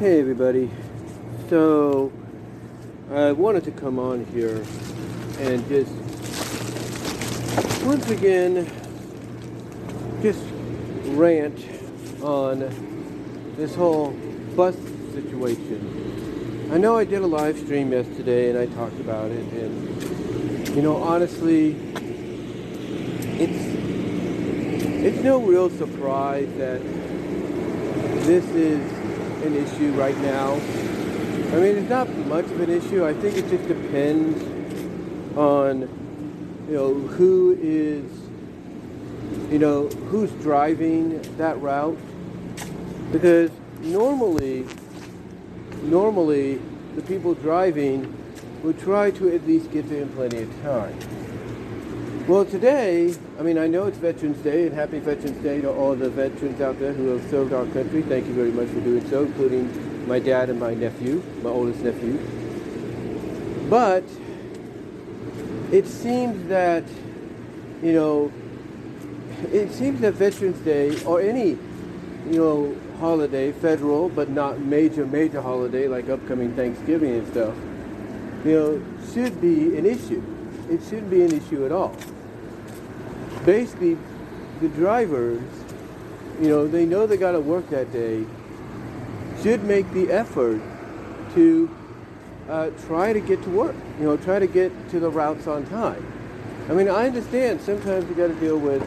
Hey everybody. So I wanted to come on here and just once again just rant on this whole bus situation. I know I did a live stream yesterday and I talked about it and you know honestly it's it's no real surprise that this is an issue right now. I mean, it's not much of an issue. I think it just depends on, you know, who is, you know, who's driving that route. Because normally, normally, the people driving would try to at least get there in plenty of time. Well, today, I mean, I know it's Veterans Day, and happy Veterans Day to all the veterans out there who have served our country. Thank you very much for doing so, including my dad and my nephew, my oldest nephew. But it seems that, you know, it seems that Veterans Day or any, you know, holiday, federal but not major, major holiday like upcoming Thanksgiving and stuff, you know, should be an issue. It shouldn't be an issue at all basically the drivers, you know, they know they got to work that day, should make the effort to uh, try to get to work. You know, try to get to the routes on time. I mean, I understand sometimes you got to deal with,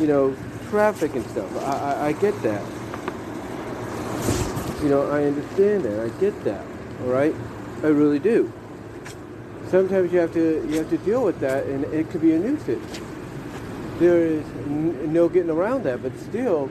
you know, traffic and stuff. I, I, I get that. You know, I understand that. I get that. All right, I really do. Sometimes you have to you have to deal with that, and it could be a nuisance there is no getting around that. But still,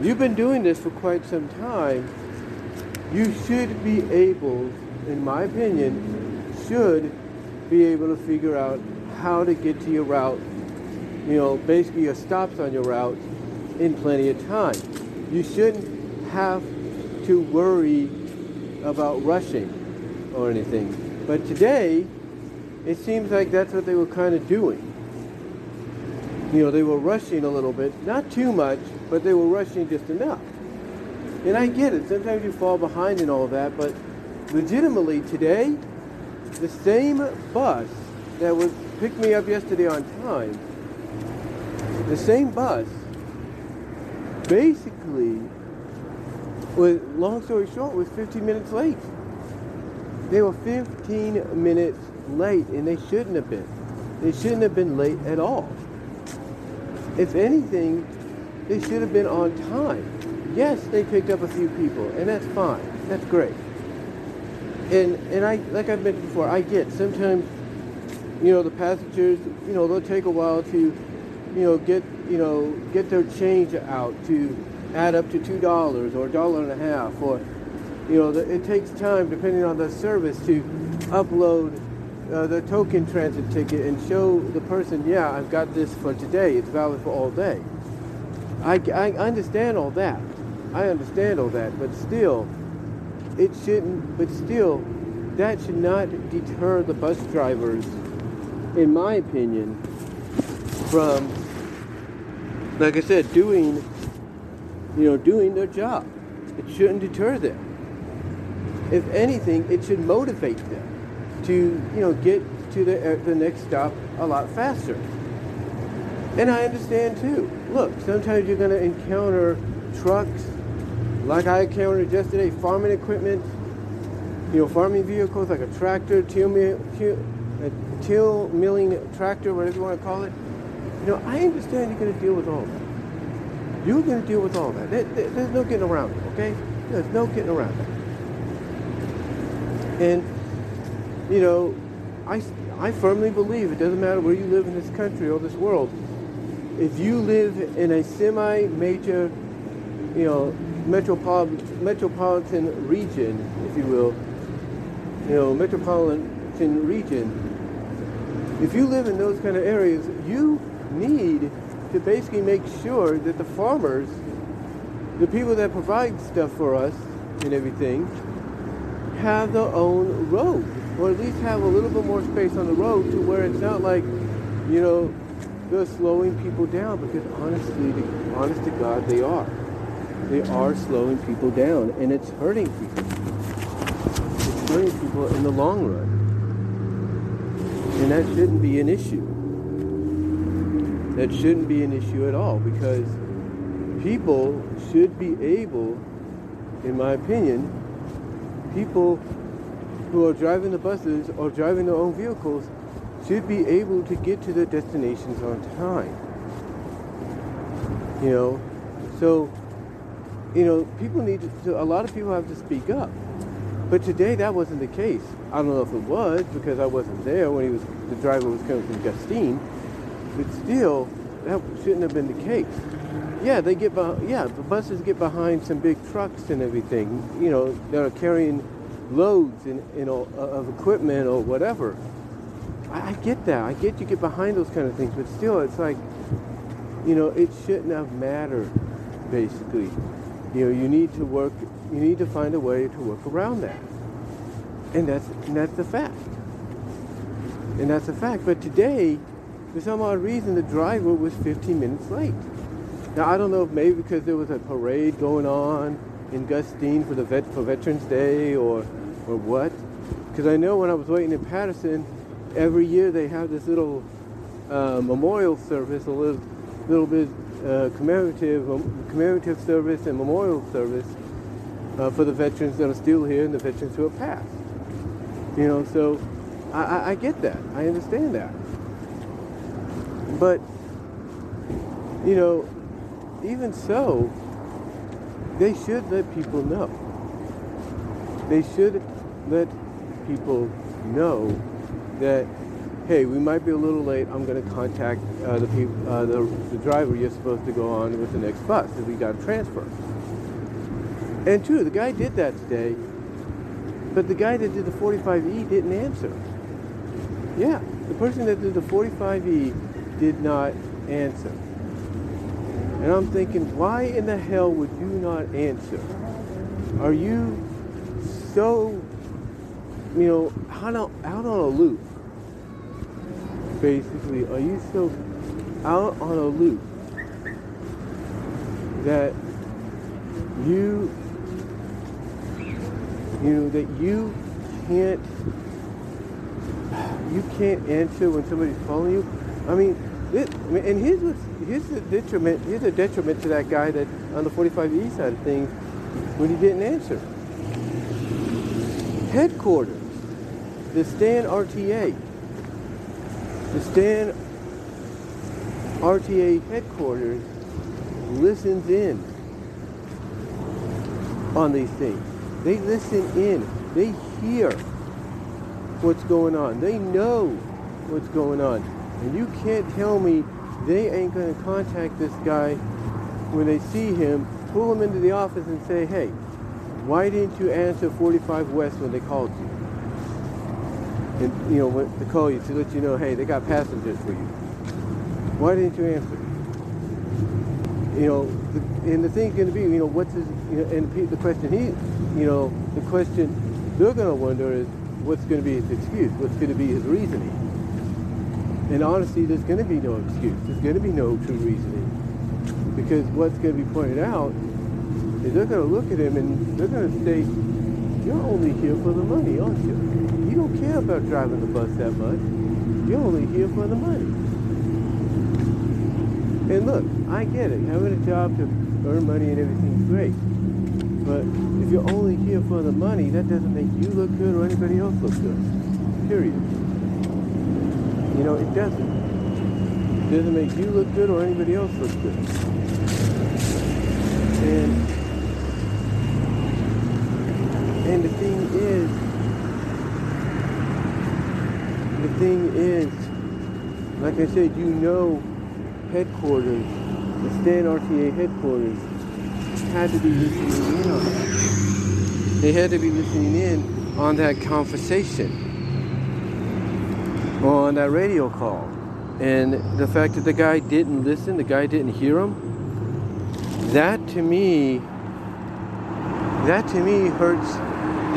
you've been doing this for quite some time. You should be able, in my opinion, should be able to figure out how to get to your route. You know, basically your stops on your route in plenty of time. You shouldn't have to worry about rushing or anything. But today, it seems like that's what they were kind of doing you know, they were rushing a little bit, not too much, but they were rushing just enough. And I get it. Sometimes you fall behind and all that, but legitimately today, the same bus that was picked me up yesterday on time, the same bus, basically, was long story short, was 15 minutes late. They were 15 minutes late, and they shouldn't have been. They shouldn't have been late at all. If anything, they should have been on time. Yes, they picked up a few people, and that's fine. That's great. And and I like I've mentioned before, I get sometimes, you know, the passengers, you know, they'll take a while to, you know, get you know get their change out to add up to two dollars or a dollar and a half, or you know, it takes time depending on the service to upload uh, the token transit ticket and show the person, yeah, I've got this for today. It's valid for all day. I, I understand all that. I understand all that, but still, it shouldn't. But still, that should not deter the bus drivers, in my opinion, from, like I said, doing, you know, doing their job. It shouldn't deter them. If anything, it should motivate them to you know get to the, uh, the next stop a lot faster. And I understand too. Look, sometimes you're going to encounter trucks like I encountered yesterday, farming equipment, you know, farming vehicles like a tractor, till, a till milling tractor, whatever you want to call it. You know, I understand you're going to deal with all that. You're going to deal with all that. There, there, there's no getting around it, okay? There's no getting around it. And you know, I, I firmly believe it doesn't matter where you live in this country or this world. If you live in a semi-major, you know, metropolitan, metropolitan region, if you will, you know, metropolitan region, if you live in those kind of areas, you need to basically make sure that the farmers, the people that provide stuff for us and everything, have their own road or at least have a little bit more space on the road to where it's not like, you know, they're slowing people down because honestly, honest to God, they are. they are slowing people down, and it's hurting people. It's hurting people in the long run, and that shouldn't be an issue. That shouldn't be an issue at all because people should be able, in my opinion, people who are driving the buses or driving their own vehicles should be able to get to their destinations on time. You know, so, you know, people need to, a lot of people have to speak up. But today that wasn't the case. I don't know if it was because I wasn't there when he was, the driver was coming from Gustine. But still, that shouldn't have been the case. Yeah, they get behind, yeah, the buses get behind some big trucks and everything, you know, that are carrying loads and, you know, of equipment or whatever. I, I get that. I get you get behind those kind of things, but still, it's like, you know, it shouldn't have mattered, basically. You know, you need to work, you need to find a way to work around that. And that's, and that's the fact. And that's a fact. But today, for some odd reason, the driver was 15 minutes late. Now, I don't know if maybe because there was a parade going on in Gustine for the vet, for Veterans Day or, or what. Because I know when I was waiting in Patterson, every year they have this little uh, memorial service, a little, little bit uh, commemorative, um, commemorative service and memorial service uh, for the veterans that are still here and the veterans who have passed. You know, so I, I, I get that. I understand that. But, you know, even so, they should let people know. They should let people know that, hey, we might be a little late. I'm going to contact uh, the, people, uh, the, the driver you're supposed to go on with the next bus if we got a transfer. And two, the guy did that today, but the guy that did the 45E didn't answer. Yeah, the person that did the 45E did not answer. And I'm thinking, why in the hell would you not answer? Are you so, you know, out on, out on a loop? Basically, are you so out on a loop that you, you know, that you can't, you can't answer when somebody's calling you? I mean, and here's what's here's the detriment here's a detriment to that guy that on the 45E side of things when he didn't answer. Headquarters, the Stan RTA, the Stan RTA headquarters listens in on these things. They listen in. They hear what's going on. They know what's going on. And you can't tell me they ain't going to contact this guy when they see him, pull him into the office and say, hey, why didn't you answer 45 West when they called you? And, you know, when they call you to let you know, hey, they got passengers for you. Why didn't you answer? You know, the, and the thing's going to be, you know, what's his, you know, and the question he, you know, the question they're going to wonder is, what's going to be his excuse? What's going to be his reasoning? And honestly, there's going to be no excuse. There's going to be no true reasoning. Because what's going to be pointed out is they're going to look at him and they're going to say, you're only here for the money, aren't you? You don't care about driving the bus that much. You're only here for the money. And look, I get it. Having a job to earn money and everything's great. But if you're only here for the money, that doesn't make you look good or anybody else look good. Period. You know, it doesn't. It doesn't make you look good or anybody else look good. And and the thing is, the thing is, like I said, you know, headquarters, the Stan RTA headquarters, had to be listening in on that. They had to be listening in on that conversation on that radio call. And the fact that the guy didn't listen, the guy didn't hear him, that to me, that to me hurts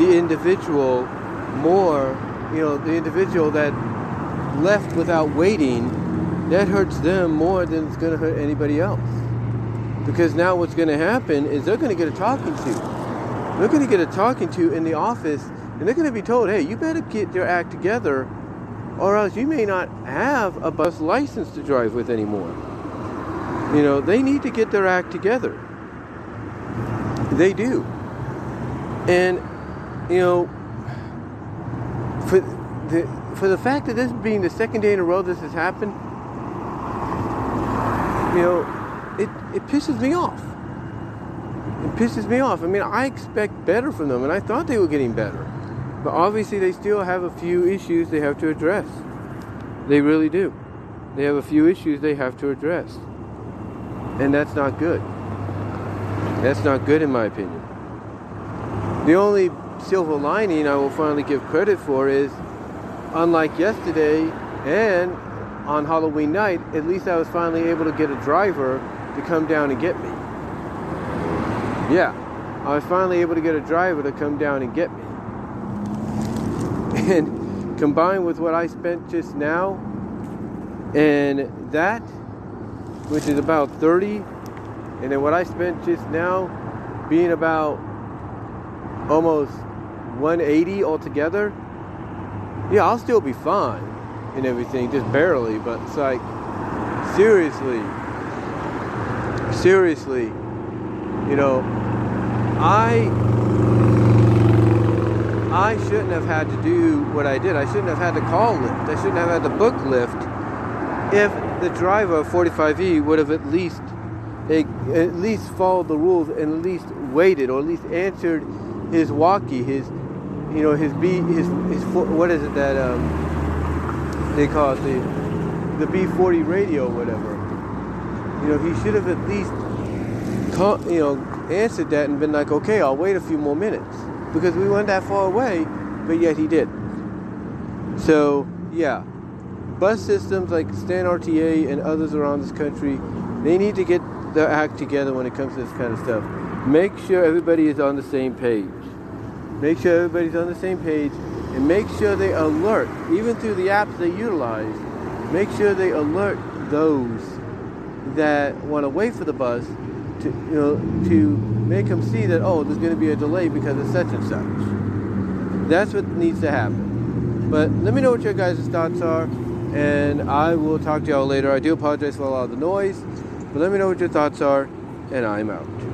the individual more, you know, the individual that left without waiting, that hurts them more than it's going to hurt anybody else. Because now what's going to happen is they're going to get a talking to. They're going to get a talking to in the office, and they're going to be told, hey, you better get your act together, or else you may not have a bus license to drive with anymore. You know, they need to get their act together. They do. And, you know, for the, for the fact that this being the second day in a row this has happened, you know, it, it pisses me off. It pisses me off. I mean, I expect better from them, and I thought they were getting better. But obviously, they still have a few issues they have to address. They really do. They have a few issues they have to address. And that's not good. That's not good, in my opinion. The only silver lining I will finally give credit for is unlike yesterday and on Halloween night, at least I was finally able to get a driver to come down and get me. Yeah, I was finally able to get a driver to come down and get me. And combined with what I spent just now, and that, which is about 30, and then what I spent just now being about almost 180 altogether, yeah, I'll still be fine and everything, just barely, but it's like, seriously, seriously, you know, I I shouldn't have had to do what I did. I shouldn't have had to call Lyft. I shouldn't have had to book Lyft if the driver of 45E would have at least at least followed the rules and at least waited or at least answered his walkie, his you know his B his his what is it that um, they call it the the B40 radio whatever. You know he should have at least you know answered that and been like, okay, I'll wait a few more minutes because we weren't that far away, but yet he did. So yeah, bus systems like Stan RTA and others around this country, they need to get their act together when it comes to this kind of stuff. Make sure everybody is on the same page. Make sure everybody's on the same page and make sure they alert, even through the apps they utilize, make sure they alert those that want to wait for the bus to, you know, to make them see that, oh, there's going to be a delay because of such and such. That's what needs to happen. But let me know what your guys' thoughts are, and I will talk to y'all later. I do apologize for a lot of the noise, but let me know what your thoughts are, and I'm out.